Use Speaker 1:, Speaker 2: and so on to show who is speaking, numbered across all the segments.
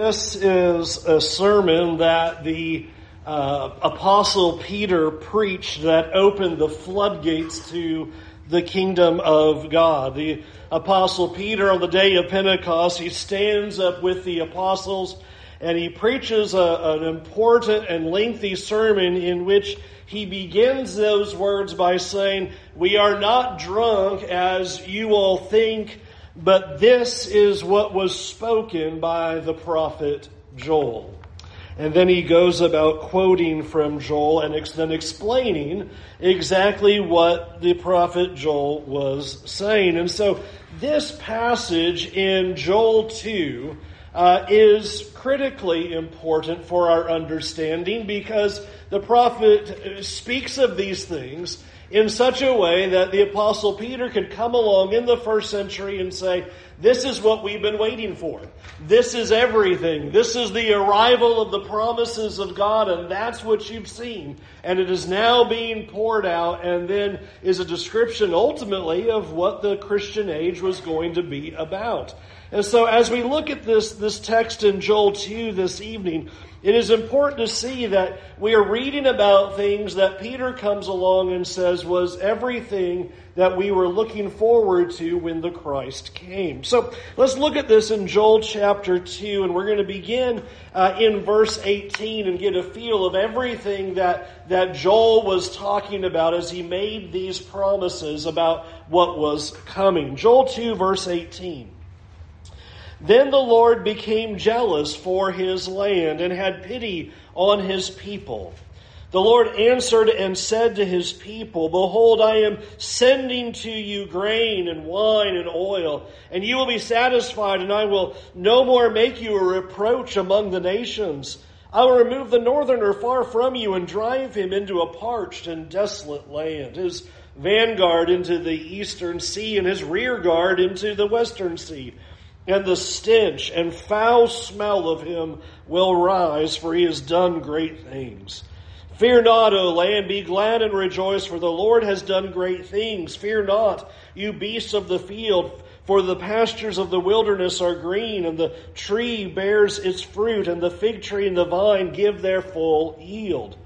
Speaker 1: This is a sermon that the uh, Apostle Peter preached that opened the floodgates to the kingdom of God. The Apostle Peter, on the day of Pentecost, he stands up with the apostles and he preaches a, an important and lengthy sermon in which he begins those words by saying, We are not drunk as you all think but this is what was spoken by the prophet Joel. And then he goes about quoting from Joel and then explaining exactly what the prophet Joel was saying. And so this passage in Joel 2 uh, is critically important for our understanding because the prophet speaks of these things in such a way that the apostle Peter could come along in the first century and say, this is what we've been waiting for. This is everything. This is the arrival of the promises of God, and that's what you've seen. And it is now being poured out, and then is a description ultimately of what the Christian age was going to be about. And so as we look at this, this text in Joel 2 this evening, it is important to see that we are reading about things that Peter comes along and says was everything that we were looking forward to when the Christ came. So let's look at this in Joel chapter 2, and we're going to begin uh, in verse 18 and get a feel of everything that, that Joel was talking about as he made these promises about what was coming. Joel 2, verse 18. Then the Lord became jealous for his land and had pity on his people. The Lord answered and said to his people, Behold, I am sending to you grain and wine and oil, and you will be satisfied, and I will no more make you a reproach among the nations. I will remove the northerner far from you and drive him into a parched and desolate land, his vanguard into the eastern sea, and his rear guard into the western sea and the stench and foul smell of him will rise, for he has done great things. Fear not, O land, be glad and rejoice, for the Lord has done great things. Fear not, you beasts of the field, for the pastures of the wilderness are green, and the tree bears its fruit, and the fig tree and the vine give their full yield.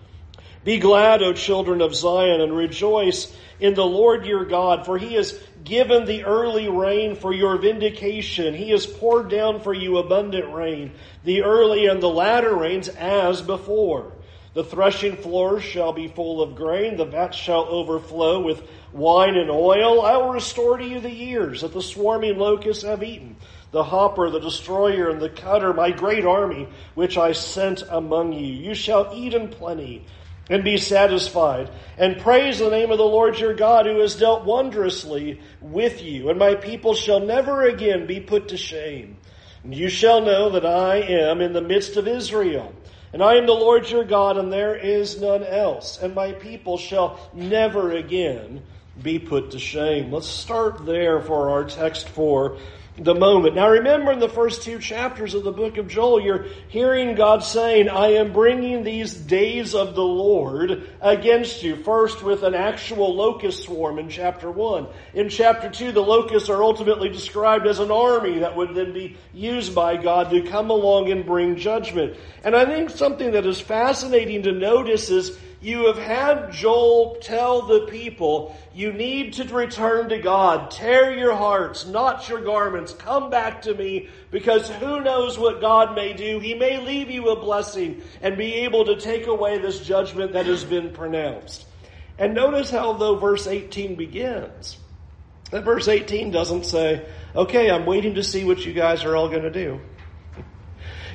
Speaker 1: Be glad, O children of Zion, and rejoice in the Lord your God, for he has given the early rain for your vindication. He has poured down for you abundant rain, the early and the latter rains as before. The threshing floors shall be full of grain, the vats shall overflow with wine and oil. I will restore to you the years that the swarming locusts have eaten, the hopper, the destroyer, and the cutter, my great army, which I sent among you. You shall eat in plenty and be satisfied, and praise the name of the Lord your God who has dealt wondrously with you, and my people shall never again be put to shame. And you shall know that I am in the midst of Israel, and I am the Lord your God, and there is none else, and my people shall never again be put to shame. Let's start there for our text for the moment. Now remember in the first two chapters of the book of Joel, you're hearing God saying, I am bringing these days of the Lord against you. First with an actual locust swarm in chapter one. In chapter two, the locusts are ultimately described as an army that would then be used by God to come along and bring judgment. And I think something that is fascinating to notice is you have had Joel tell the people, you need to return to God. Tear your hearts, not your garments. Come back to me because who knows what God may do. He may leave you a blessing and be able to take away this judgment that has been pronounced. And notice how though verse 18 begins. That verse 18 doesn't say, okay, I'm waiting to see what you guys are all going to do.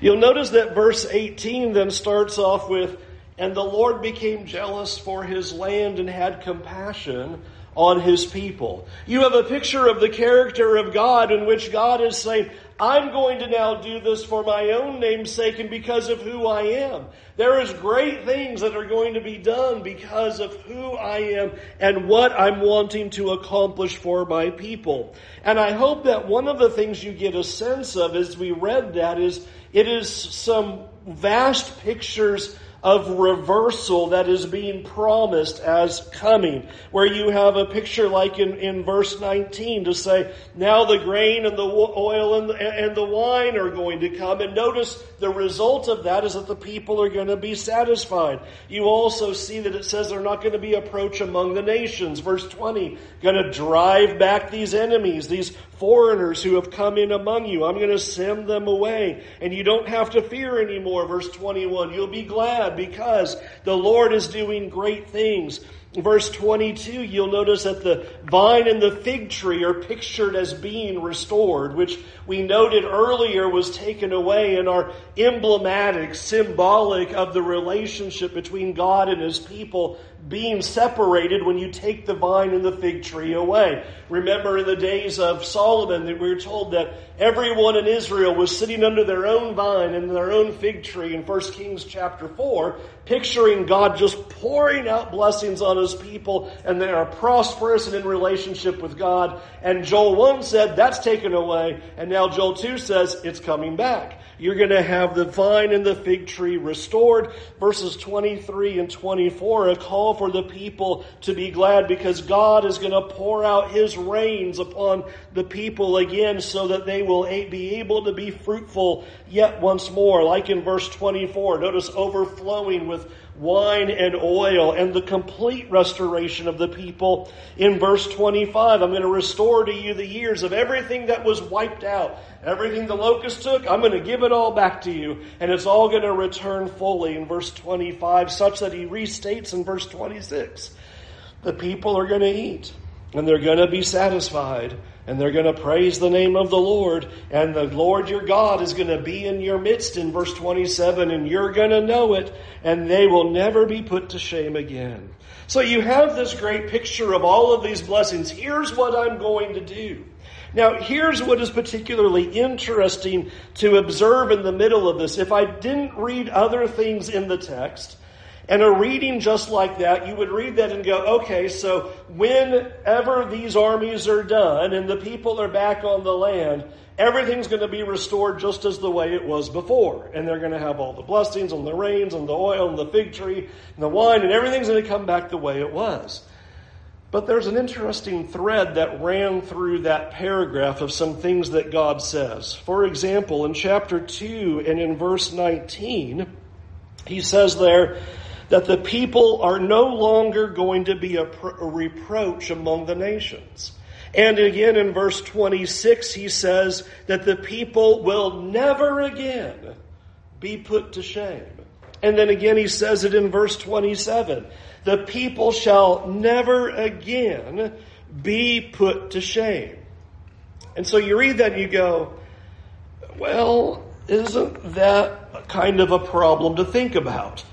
Speaker 1: You'll notice that verse 18 then starts off with, and the Lord became jealous for his land and had compassion on his people. You have a picture of the character of God in which God is saying, I'm going to now do this for my own name's sake and because of who I am. There is great things that are going to be done because of who I am and what I'm wanting to accomplish for my people. And I hope that one of the things you get a sense of as we read that is it is some vast pictures of reversal that is being promised as coming. Where you have a picture like in, in verse 19 to say, now the grain and the oil and the, and the wine are going to come. And notice the result of that is that the people are going to be satisfied. You also see that it says they're not going to be approach among the nations. Verse 20, going to drive back these enemies, these foreigners who have come in among you. I'm going to send them away. And you don't have to fear anymore. Verse 21, you'll be glad because the Lord is doing great things. Verse 22, you'll notice that the vine and the fig tree are pictured as being restored, which we noted earlier was taken away and are emblematic, symbolic of the relationship between God and His people being separated when you take the vine and the fig tree away. Remember in the days of Solomon that we were told that everyone in Israel was sitting under their own vine and their own fig tree in 1 Kings chapter 4, picturing God just pouring out blessings on his people and they are prosperous and in relationship with God. And Joel 1 said that's taken away and now Joel 2 says it's coming back. You're going to have the vine and the fig tree restored. Verses 23 and 24, a call for the people to be glad because God is going to pour out his rains upon the people again so that they will be able to be fruitful yet once more. Like in verse 24, notice overflowing with wine and oil and the complete restoration of the people in verse 25. I'm going to restore to you the years of everything that was wiped out. Everything the locust took, I'm going to give it all back to you. And it's all going to return fully in verse 25, such that he restates in verse 26. The people are going to eat and they're going to be satisfied and they're going to praise the name of the Lord, and the Lord your God is going to be in your midst in verse 27, and you're going to know it, and they will never be put to shame again. So you have this great picture of all of these blessings. Here's what I'm going to do. Now, here's what is particularly interesting to observe in the middle of this. If I didn't read other things in the text, and a reading just like that, you would read that and go, okay, so whenever these armies are done and the people are back on the land, everything's going to be restored just as the way it was before. And they're going to have all the blessings and the rains and the oil and the fig tree and the wine and everything's going to come back the way it was. But there's an interesting thread that ran through that paragraph of some things that God says. For example, in chapter 2 and in verse 19, he says there, that the people are no longer going to be a, a reproach among the nations. And again in verse 26, he says that the people will never again be put to shame. And then again, he says it in verse 27 the people shall never again be put to shame. And so you read that and you go, well, isn't that kind of a problem to think about?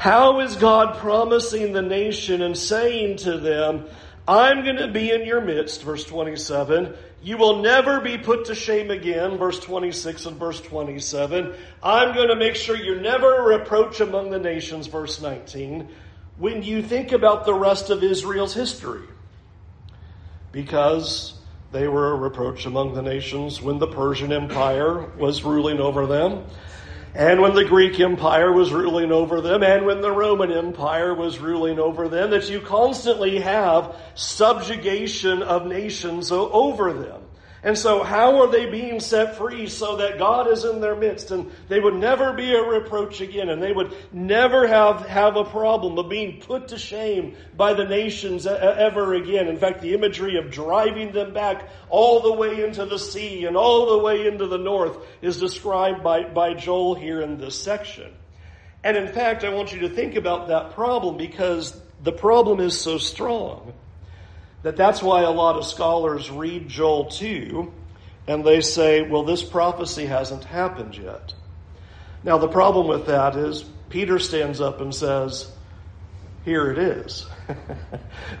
Speaker 1: How is God promising the nation and saying to them, I'm going to be in your midst, verse 27. You will never be put to shame again, verse 26 and verse 27. I'm going to make sure you're never reproach among the nations, verse 19. When you think about the rest of Israel's history, because they were a reproach among the nations when the Persian Empire was ruling over them and when the Greek Empire was ruling over them, and when the Roman Empire was ruling over them, that you constantly have subjugation of nations over them. And so how are they being set free so that God is in their midst and they would never be a reproach again and they would never have, have a problem of being put to shame by the nations ever again. In fact, the imagery of driving them back all the way into the sea and all the way into the north is described by, by Joel here in this section. And in fact, I want you to think about that problem because the problem is so strong that that's why a lot of scholars read Joel 2 and they say, well, this prophecy hasn't happened yet. Now, the problem with that is Peter stands up and says, here it is.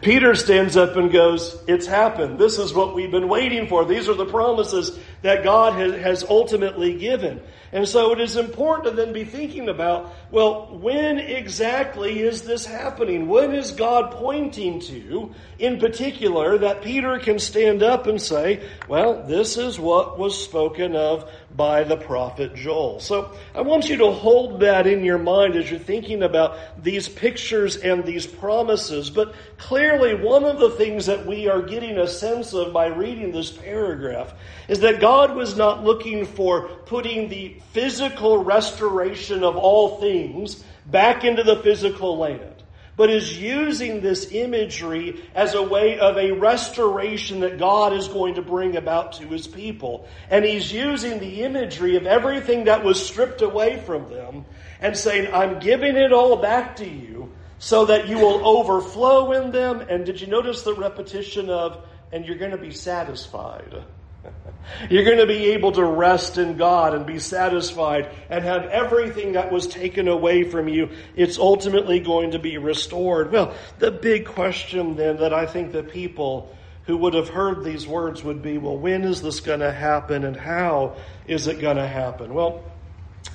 Speaker 1: Peter stands up and goes, It's happened. This is what we've been waiting for. These are the promises that God has, ultimately given. And so it is important to then be thinking about, well, when exactly is this happening? When is God pointing to, in particular, that Peter can stand up and say, well, this is what was spoken of by the prophet Joel. So I want you to hold that in your mind as you're thinking about these pictures and these promises. But clearly, one of the things that we are getting a sense of by reading this paragraph is that God was not looking for putting the physical restoration of all things back into the physical land but is using this imagery as a way of a restoration that God is going to bring about to his people. And he's using the imagery of everything that was stripped away from them and saying, I'm giving it all back to you so that you will overflow in them. And did you notice the repetition of, and you're going to be satisfied? You're going to be able to rest in God and be satisfied and have everything that was taken away from you. It's ultimately going to be restored. Well, the big question then that I think the people who would have heard these words would be, well, when is this going to happen and how is it going to happen? Well,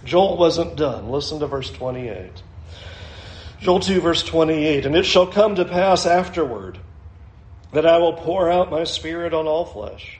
Speaker 1: Joel wasn't done. Listen to verse 28. Joel 2 verse 28, and it shall come to pass afterward that I will pour out my spirit on all flesh.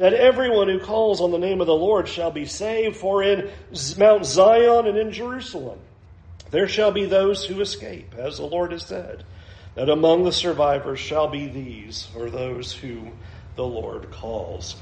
Speaker 1: that everyone who calls on the name of the Lord shall be saved, for in Mount Zion and in Jerusalem there shall be those who escape, as the Lord has said, that among the survivors shall be these, or those who the Lord calls.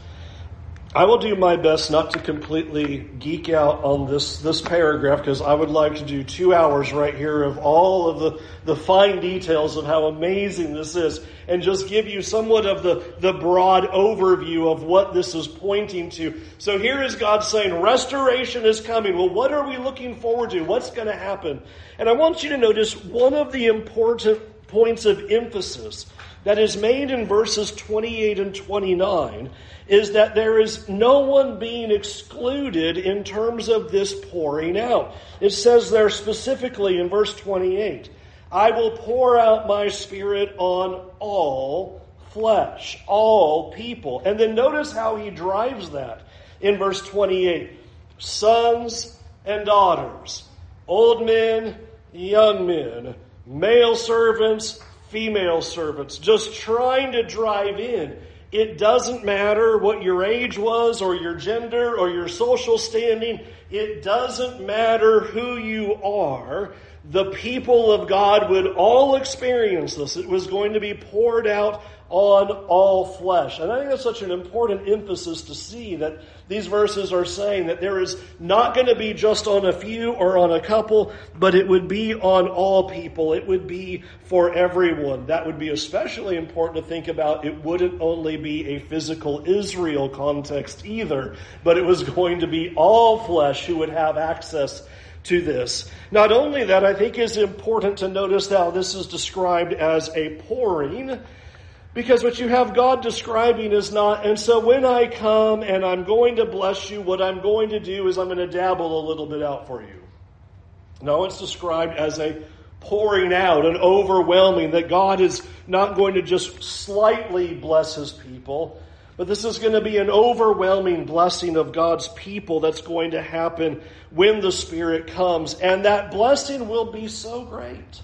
Speaker 1: I will do my best not to completely geek out on this, this paragraph because I would like to do two hours right here of all of the, the fine details of how amazing this is and just give you somewhat of the, the broad overview of what this is pointing to. So here is God saying, restoration is coming. Well, what are we looking forward to? What's going to happen? And I want you to notice one of the important points of emphasis that is made in verses 28 and 29 is that there is no one being excluded in terms of this pouring out. It says there specifically in verse 28 I will pour out my spirit on all flesh, all people. And then notice how he drives that in verse 28 sons and daughters, old men, young men, male servants, female servants, just trying to drive in it doesn't matter what your age was or your gender or your social standing. It doesn't matter who you are. The people of God would all experience this. It was going to be poured out on all flesh. And I think that's such an important emphasis to see that these verses are saying that there is not going to be just on a few or on a couple, but it would be on all people. It would be for everyone. That would be especially important to think about. It wouldn't only be a physical Israel context either, but it was going to be all flesh who would have access to this. Not only that, I think is important to notice how this is described as a pouring because what you have God describing is not, and so when I come and I'm going to bless you, what I'm going to do is I'm going to dabble a little bit out for you. No, it's described as a pouring out, an overwhelming, that God is not going to just slightly bless his people, but this is going to be an overwhelming blessing of God's people that's going to happen when the Spirit comes. And that blessing will be so great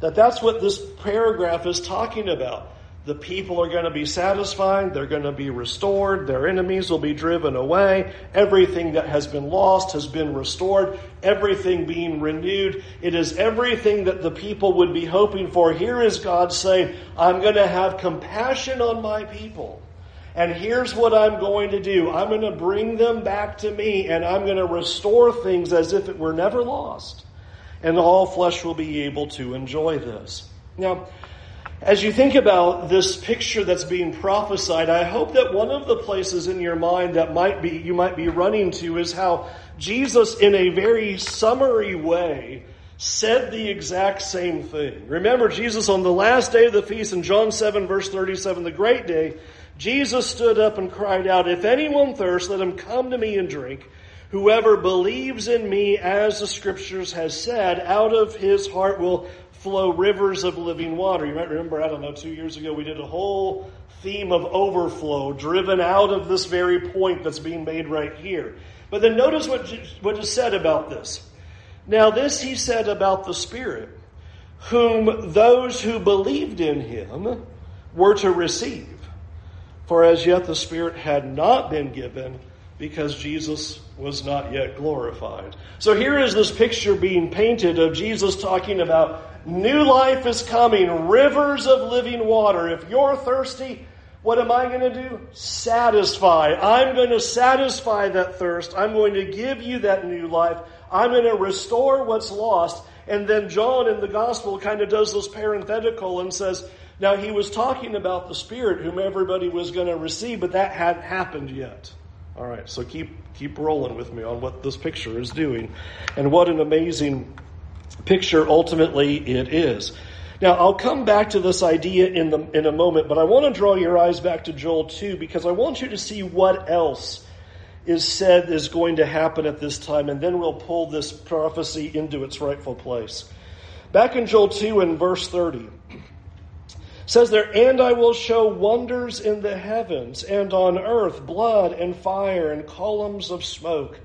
Speaker 1: that that's what this paragraph is talking about. The people are going to be satisfied. They're going to be restored. Their enemies will be driven away. Everything that has been lost has been restored. Everything being renewed. It is everything that the people would be hoping for. Here is God saying, I'm going to have compassion on my people. And here's what I'm going to do. I'm going to bring them back to me and I'm going to restore things as if it were never lost. And all flesh will be able to enjoy this. Now, As you think about this picture that's being prophesied, I hope that one of the places in your mind that might be you might be running to is how Jesus in a very summary way said the exact same thing. Remember Jesus on the last day of the feast in John 7 verse 37, the great day, Jesus stood up and cried out, If anyone thirsts, let him come to me and drink. Whoever believes in me, as the scriptures has said, out of his heart will flow rivers of living water. You might remember, I don't know, two years ago we did a whole theme of overflow driven out of this very point that's being made right here. But then notice what, what is said about this. Now, this he said about the Spirit, whom those who believed in him were to receive. For as yet the Spirit had not been given because Jesus was not yet glorified. So here is this picture being painted of Jesus talking about New life is coming, rivers of living water. If you're thirsty, what am I going to do? Satisfy. I'm going to satisfy that thirst. I'm going to give you that new life. I'm going to restore what's lost. And then John in the gospel kind of does this parenthetical and says, now he was talking about the Spirit whom everybody was going to receive, but that hadn't happened yet. All right, so keep keep rolling with me on what this picture is doing. And what an amazing picture ultimately it is. Now, I'll come back to this idea in, the, in a moment, but I want to draw your eyes back to Joel 2 because I want you to see what else is said is going to happen at this time, and then we'll pull this prophecy into its rightful place. Back in Joel 2 and verse 30, says there, And I will show wonders in the heavens and on earth, blood and fire and columns of smoke.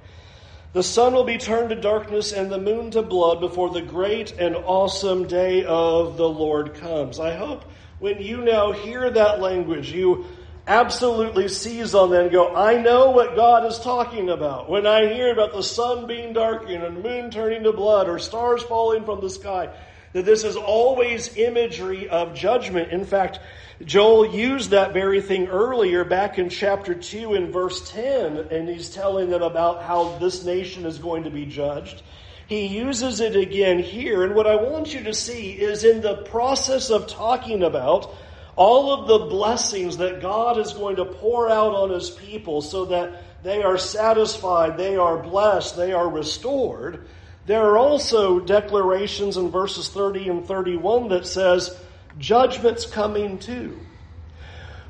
Speaker 1: The sun will be turned to darkness and the moon to blood before the great and awesome day of the Lord comes. I hope when you now hear that language, you absolutely seize on that and go, I know what God is talking about. When I hear about the sun being darkened and the moon turning to blood or stars falling from the sky, that this is always imagery of judgment. In fact, Joel used that very thing earlier back in chapter 2 in verse 10, and he's telling them about how this nation is going to be judged. He uses it again here, and what I want you to see is in the process of talking about all of the blessings that God is going to pour out on his people so that they are satisfied, they are blessed, they are restored. There are also declarations in verses 30 and 31 that says, judgment's coming too.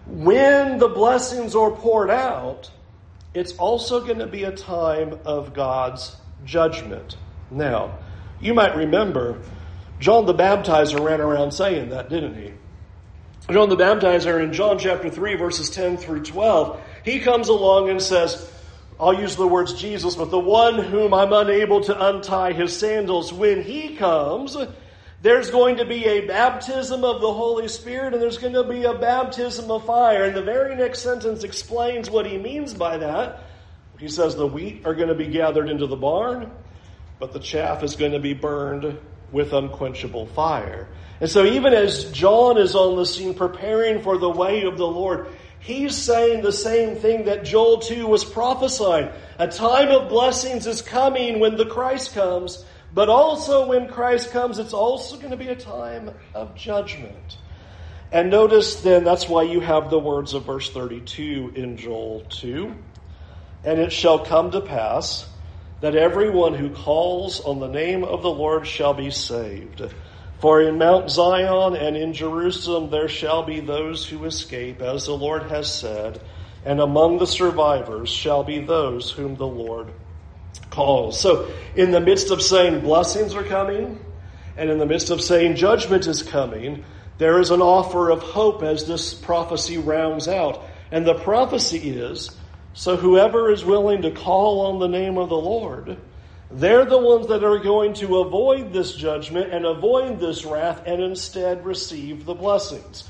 Speaker 1: When the blessings are poured out, it's also going to be a time of God's judgment. Now, you might remember John the Baptizer ran around saying that, didn't he? John the Baptizer in John chapter 3, verses 10 through 12, he comes along and says, I'll use the words Jesus, but the one whom I'm unable to untie his sandals, when he comes, there's going to be a baptism of the Holy Spirit and there's going to be a baptism of fire. And the very next sentence explains what he means by that. He says the wheat are going to be gathered into the barn, but the chaff is going to be burned with unquenchable fire. And so even as John is on the scene preparing for the way of the Lord, he's saying the same thing that Joel 2 was prophesying. A time of blessings is coming when the Christ comes, but also when Christ comes, it's also going to be a time of judgment. And notice then, that's why you have the words of verse 32 in Joel 2. And it shall come to pass that everyone who calls on the name of the Lord shall be saved. For in Mount Zion and in Jerusalem there shall be those who escape, as the Lord has said, and among the survivors shall be those whom the Lord calls. So, in the midst of saying blessings are coming, and in the midst of saying judgment is coming, there is an offer of hope as this prophecy rounds out. And the prophecy is so whoever is willing to call on the name of the Lord, they're the ones that are going to avoid this judgment and avoid this wrath and instead receive the blessings.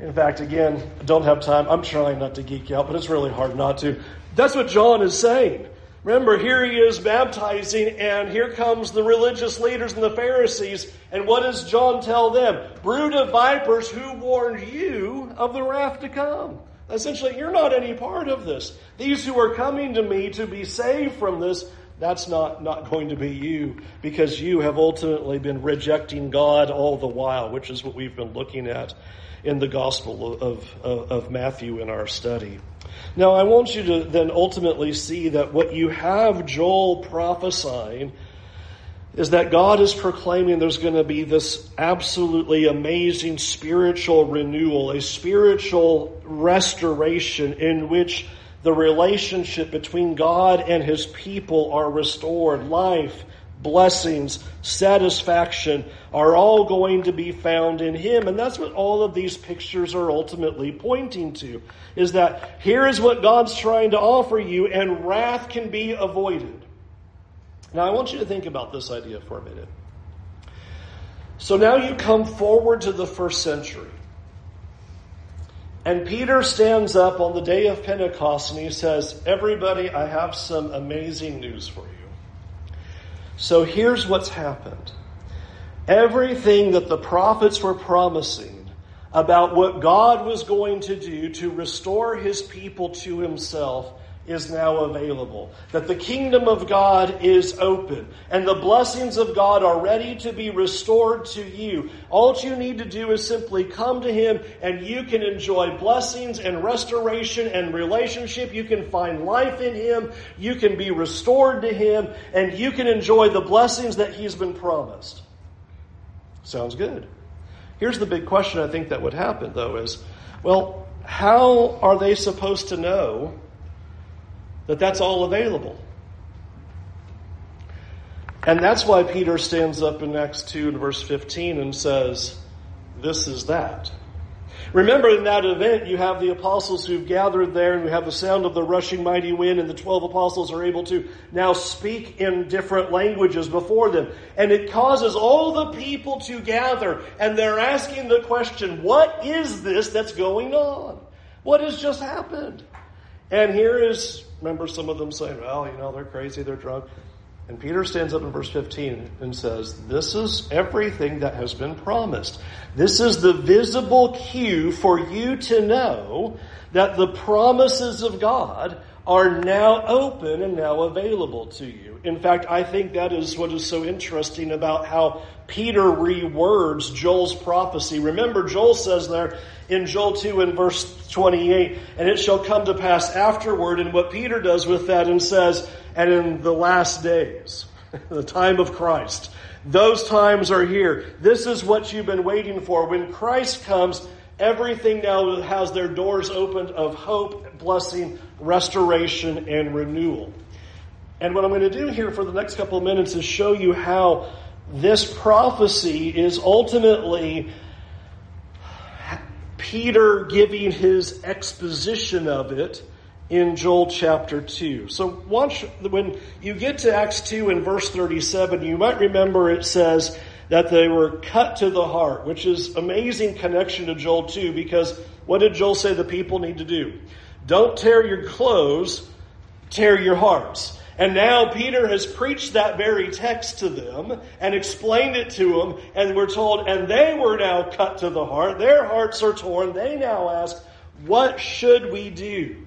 Speaker 1: In fact, again, I don't have time. I'm trying not to geek out, but it's really hard not to. That's what John is saying. Remember, here he is baptizing, and here comes the religious leaders and the Pharisees. And what does John tell them? Brood of vipers, who warned you of the wrath to come? Essentially, you're not any part of this. These who are coming to me to be saved from this, that's not, not going to be you because you have ultimately been rejecting God all the while, which is what we've been looking at in the Gospel of, of, of Matthew in our study. Now, I want you to then ultimately see that what you have Joel prophesying is that God is proclaiming there's going to be this absolutely amazing spiritual renewal, a spiritual restoration in which the relationship between God and his people are restored. Life, blessings, satisfaction are all going to be found in him. And that's what all of these pictures are ultimately pointing to. Is that here is what God's trying to offer you and wrath can be avoided. Now I want you to think about this idea for a minute. So now you come forward to the first century. And Peter stands up on the day of Pentecost and he says, Everybody, I have some amazing news for you. So here's what's happened. Everything that the prophets were promising about what God was going to do to restore his people to himself is now available. That the kingdom of God is open and the blessings of God are ready to be restored to you. All you need to do is simply come to Him and you can enjoy blessings and restoration and relationship. You can find life in Him. You can be restored to Him and you can enjoy the blessings that He's been promised. Sounds good. Here's the big question I think that would happen though is, well, how are they supposed to know that that's all available. And that's why Peter stands up in Acts 2 and verse 15 and says, This is that. Remember, in that event, you have the apostles who've gathered there, and we have the sound of the rushing mighty wind, and the 12 apostles are able to now speak in different languages before them. And it causes all the people to gather, and they're asking the question, What is this that's going on? What has just happened? And here is remember some of them saying, well, you know, they're crazy, they're drunk. And Peter stands up in verse 15 and says, This is everything that has been promised. This is the visible cue for you to know that the promises of God are now open and now available to you. In fact, I think that is what is so interesting about how Peter rewords Joel's prophecy. Remember, Joel says there in Joel 2 and verse 28, and it shall come to pass afterward, and what Peter does with that and says, and in the last days, the time of Christ, those times are here. This is what you've been waiting for. When Christ comes, everything now has their doors opened of hope, blessing, restoration, and renewal. And what I'm going to do here for the next couple of minutes is show you how this prophecy is ultimately Peter giving his exposition of it in Joel chapter 2. So watch, when you get to Acts 2 and verse 37, you might remember it says that they were cut to the heart, which is amazing connection to Joel 2 because what did Joel say the people need to do? Don't tear your clothes, tear your hearts. And now Peter has preached that very text to them and explained it to them, and we're told, and they were now cut to the heart. Their hearts are torn. They now ask, What should we do?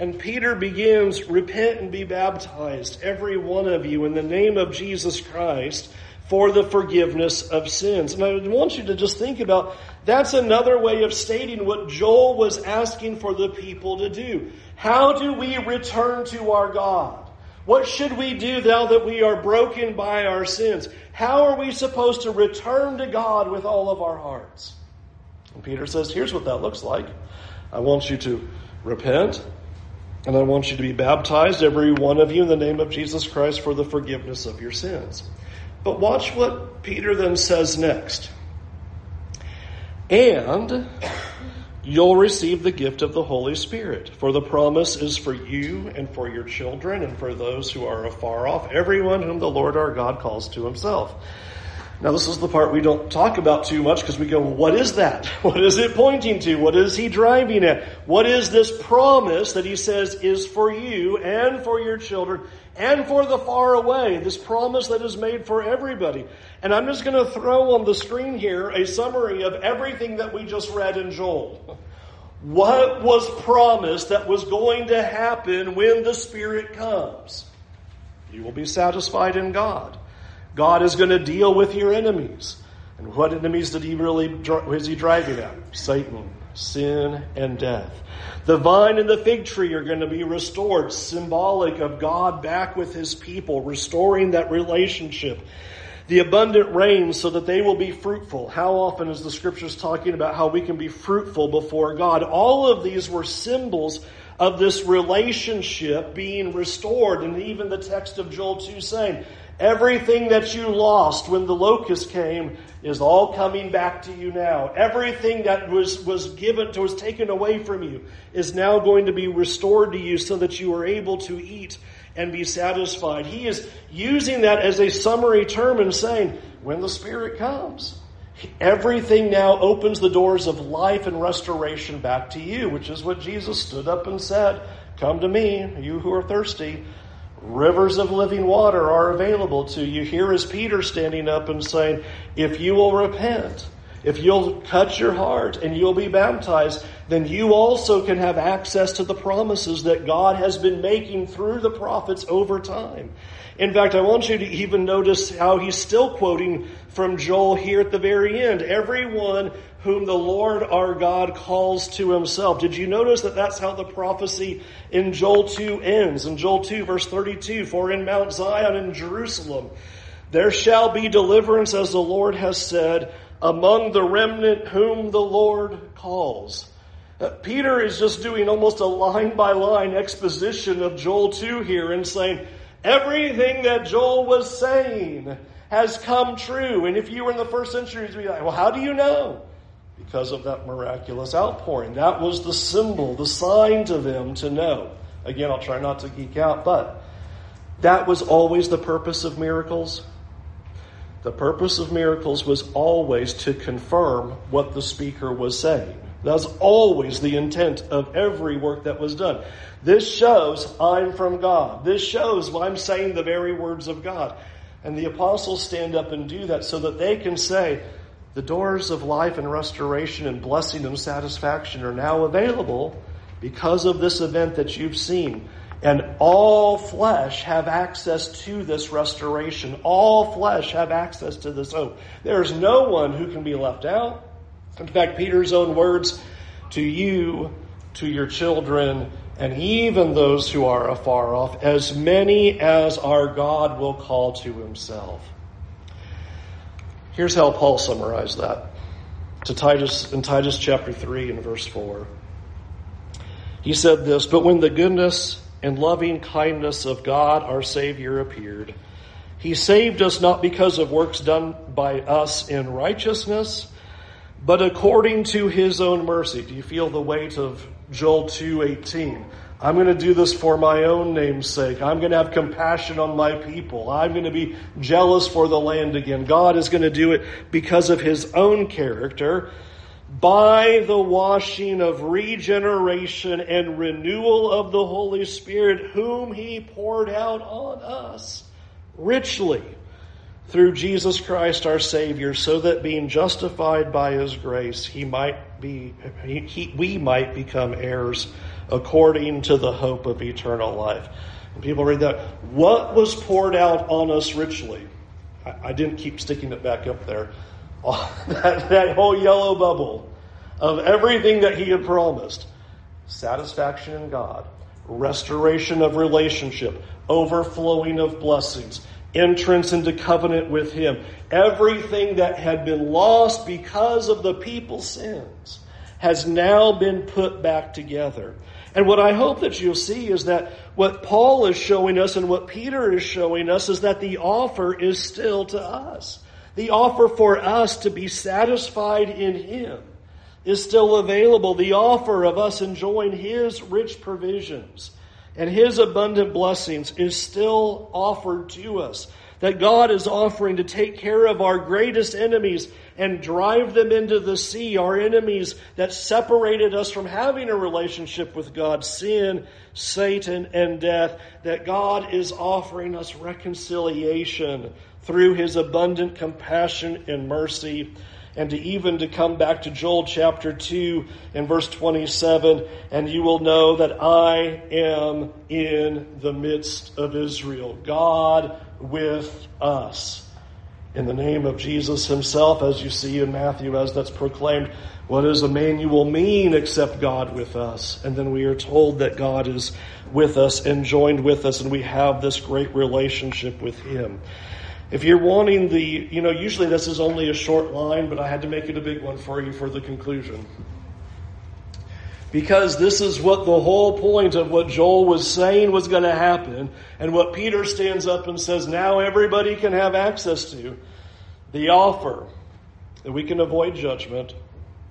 Speaker 1: And Peter begins, Repent and be baptized, every one of you, in the name of Jesus Christ for the forgiveness of sins. And I want you to just think about that's another way of stating what Joel was asking for the people to do. How do we return to our God? What should we do now that we are broken by our sins? How are we supposed to return to God with all of our hearts? And Peter says, here's what that looks like. I want you to repent, and I want you to be baptized, every one of you, in the name of Jesus Christ for the forgiveness of your sins. But watch what Peter then says next. And you'll receive the gift of the Holy Spirit. For the promise is for you and for your children and for those who are afar off, everyone whom the Lord our God calls to himself. Now, this is the part we don't talk about too much because we go, what is that? What is it pointing to? What is he driving at? What is this promise that he says is for you and for your children and for the far away? This promise that is made for everybody. And I'm just going to throw on the screen here a summary of everything that we just read in Joel. What was promised that was going to happen when the Spirit comes? You will be satisfied in God. God is going to deal with your enemies. And what enemies did he really is he driving at? Satan, sin, and death. The vine and the fig tree are going to be restored, symbolic of God back with his people, restoring that relationship. The abundant rain so that they will be fruitful. How often is the scriptures talking about how we can be fruitful before God? All of these were symbols of this relationship being restored. And even the text of Joel 2 saying, Everything that you lost when the locust came is all coming back to you now. Everything that was, was given, to, was taken away from you is now going to be restored to you so that you are able to eat and be satisfied. He is using that as a summary term and saying, when the Spirit comes, everything now opens the doors of life and restoration back to you, which is what Jesus stood up and said. Come to me, you who are thirsty. Rivers of living water are available to you. Here is Peter standing up and saying, If you will repent, if you'll cut your heart and you'll be baptized, then you also can have access to the promises that God has been making through the prophets over time. In fact, I want you to even notice how he's still quoting from Joel here at the very end. Everyone whom the Lord our God calls to himself. Did you notice that that's how the prophecy in Joel 2 ends? In Joel 2 verse 32, for in Mount Zion in Jerusalem, there shall be deliverance as the Lord has said, among the remnant whom the Lord calls. Uh, Peter is just doing almost a line by line exposition of Joel 2 here and saying, Everything that Joel was saying has come true. And if you were in the first century, you'd be like, well, how do you know? Because of that miraculous outpouring. That was the symbol, the sign to them to know. Again, I'll try not to geek out, but that was always the purpose of miracles. The purpose of miracles was always to confirm what the speaker was saying. That's always the intent of every work that was done. This shows I'm from God. This shows I'm saying the very words of God. And the apostles stand up and do that so that they can say, the doors of life and restoration and blessing and satisfaction are now available because of this event that you've seen. And all flesh have access to this restoration. All flesh have access to this hope. There's no one who can be left out. In fact, Peter's own words to you, to your children, and even those who are afar off, as many as our God will call to himself. Here's how Paul summarized that to Titus in Titus chapter 3 and verse 4. He said this, but when the goodness and loving kindness of God our Savior appeared, he saved us not because of works done by us in righteousness, but according to his own mercy. Do you feel the weight of Joel 2:18? I'm going to do this for my own name's sake. I'm going to have compassion on my people. I'm going to be jealous for the land again. God is going to do it because of his own character by the washing of regeneration and renewal of the Holy Spirit, whom he poured out on us richly through Jesus Christ our Savior, so that being justified by His grace, He might be, he, he, we might become heirs according to the hope of eternal life. And people read that. What was poured out on us richly? I, I didn't keep sticking it back up there. That, that whole yellow bubble of everything that He had promised satisfaction in God, restoration of relationship, overflowing of blessings entrance into covenant with Him. Everything that had been lost because of the people's sins has now been put back together. And what I hope that you'll see is that what Paul is showing us and what Peter is showing us is that the offer is still to us. The offer for us to be satisfied in Him is still available. The offer of us enjoying His rich provisions and His abundant blessings is still offered to us. That God is offering to take care of our greatest enemies and drive them into the sea, our enemies that separated us from having a relationship with God, sin, Satan, and death. That God is offering us reconciliation through His abundant compassion and mercy and to even to come back to Joel chapter 2 and verse 27, and you will know that I am in the midst of Israel. God with us. In the name of Jesus himself, as you see in Matthew, as that's proclaimed, what does Emmanuel mean except God with us? And then we are told that God is with us and joined with us, and we have this great relationship with Him. If you're wanting the, you know, usually this is only a short line, but I had to make it a big one for you for the conclusion. Because this is what the whole point of what Joel was saying was going to happen, and what Peter stands up and says now everybody can have access to the offer that we can avoid judgment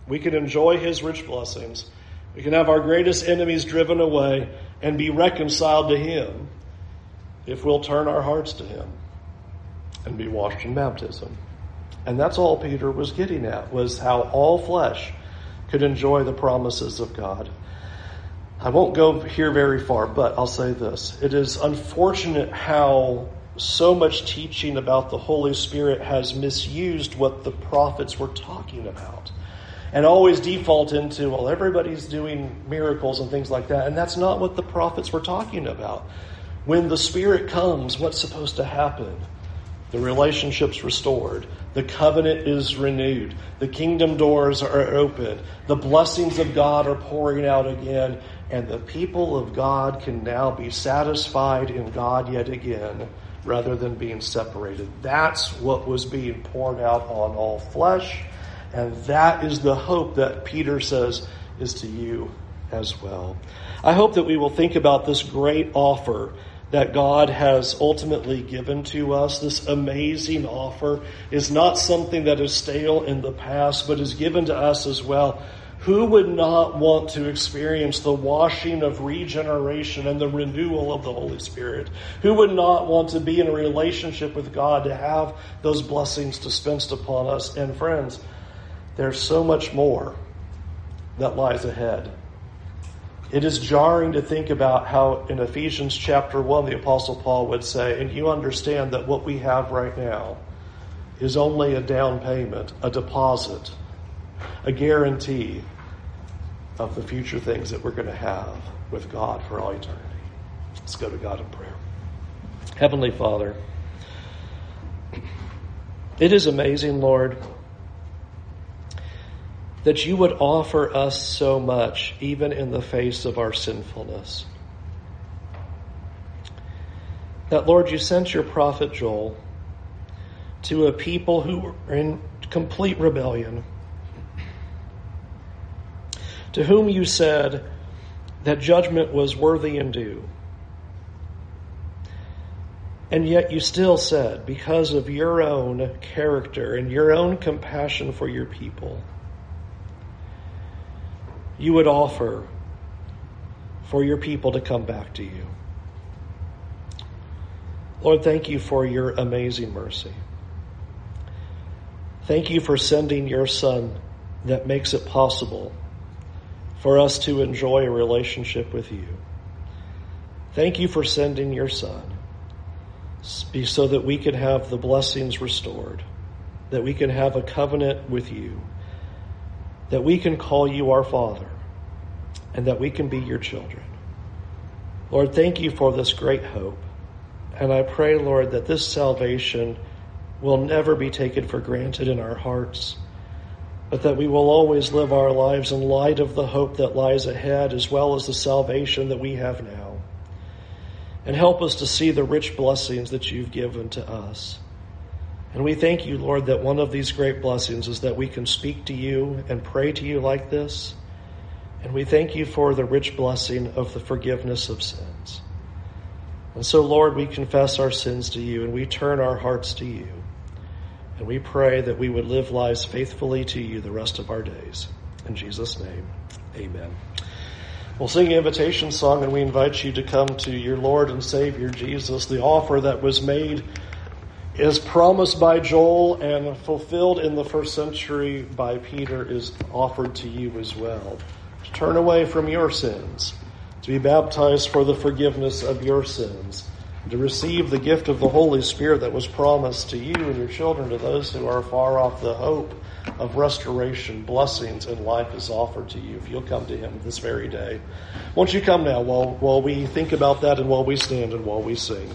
Speaker 1: we can enjoy His rich blessings. We can have our greatest enemies driven away and be reconciled to Him if we'll turn our hearts to Him and be washed in baptism. And that's all Peter was getting at, was how all flesh could enjoy the promises of God. I won't go here very far, but I'll say this. It is unfortunate how so much teaching about the Holy Spirit has misused what the prophets were talking about and always default into, well, everybody's doing miracles and things like that. And that's not what the prophets were talking about. When the Spirit comes, what's supposed to happen? The relationship's restored. The covenant is renewed. The kingdom doors are open. The blessings of God are pouring out again. And the people of God can now be satisfied in God yet again rather than being separated. That's what was being poured out on all flesh. And that is the hope that Peter says is to you as well. I hope that we will think about this great offer that God has ultimately given to us. This amazing offer is not something that is stale in the past, but is given to us as well. Who would not want to experience the washing of regeneration and the renewal of the Holy Spirit? Who would not want to be in a relationship with God to have those blessings dispensed upon us? And friends, there's so much more that lies ahead. It is jarring to think about how in Ephesians chapter 1, the Apostle Paul would say, and you understand that what we have right now is only a down payment, a deposit, a guarantee of the future things that we're going to have with God for all eternity. Let's go to God in prayer. Heavenly Father, it is amazing, Lord that you would offer us so much, even in the face of our sinfulness. That, Lord, you sent your prophet Joel to a people who were in complete rebellion, to whom you said that judgment was worthy and due. And yet you still said, because of your own character and your own compassion for your people, you would offer for your people to come back to you. Lord, thank you for your amazing mercy. Thank you for sending your Son that makes it possible for us to enjoy a relationship with you. Thank you for sending your Son so that we can have the blessings restored, that we can have a covenant with you that we can call you our Father and that we can be your children. Lord, thank you for this great hope. And I pray, Lord, that this salvation will never be taken for granted in our hearts, but that we will always live our lives in light of the hope that lies ahead as well as the salvation that we have now. And help us to see the rich blessings that you've given to us. And we thank you, Lord, that one of these great blessings is that we can speak to you and pray to you like this. And we thank you for the rich blessing of the forgiveness of sins. And so, Lord, we confess our sins to you and we turn our hearts to you. And we pray that we would live lives faithfully to you the rest of our days. In Jesus' name, amen. We'll sing an invitation song and we invite you to come to your Lord and Savior Jesus, the offer that was made is promised by Joel and fulfilled in the first century by Peter is offered to you as well. To turn away from your sins, to be baptized for the forgiveness of your sins, to receive the gift of the Holy Spirit that was promised to you and your children, to those who are far off the hope of restoration, blessings, and life is offered to you if you'll come to Him this very day. Won't you come now while, while we think about that and while we stand and while we sing?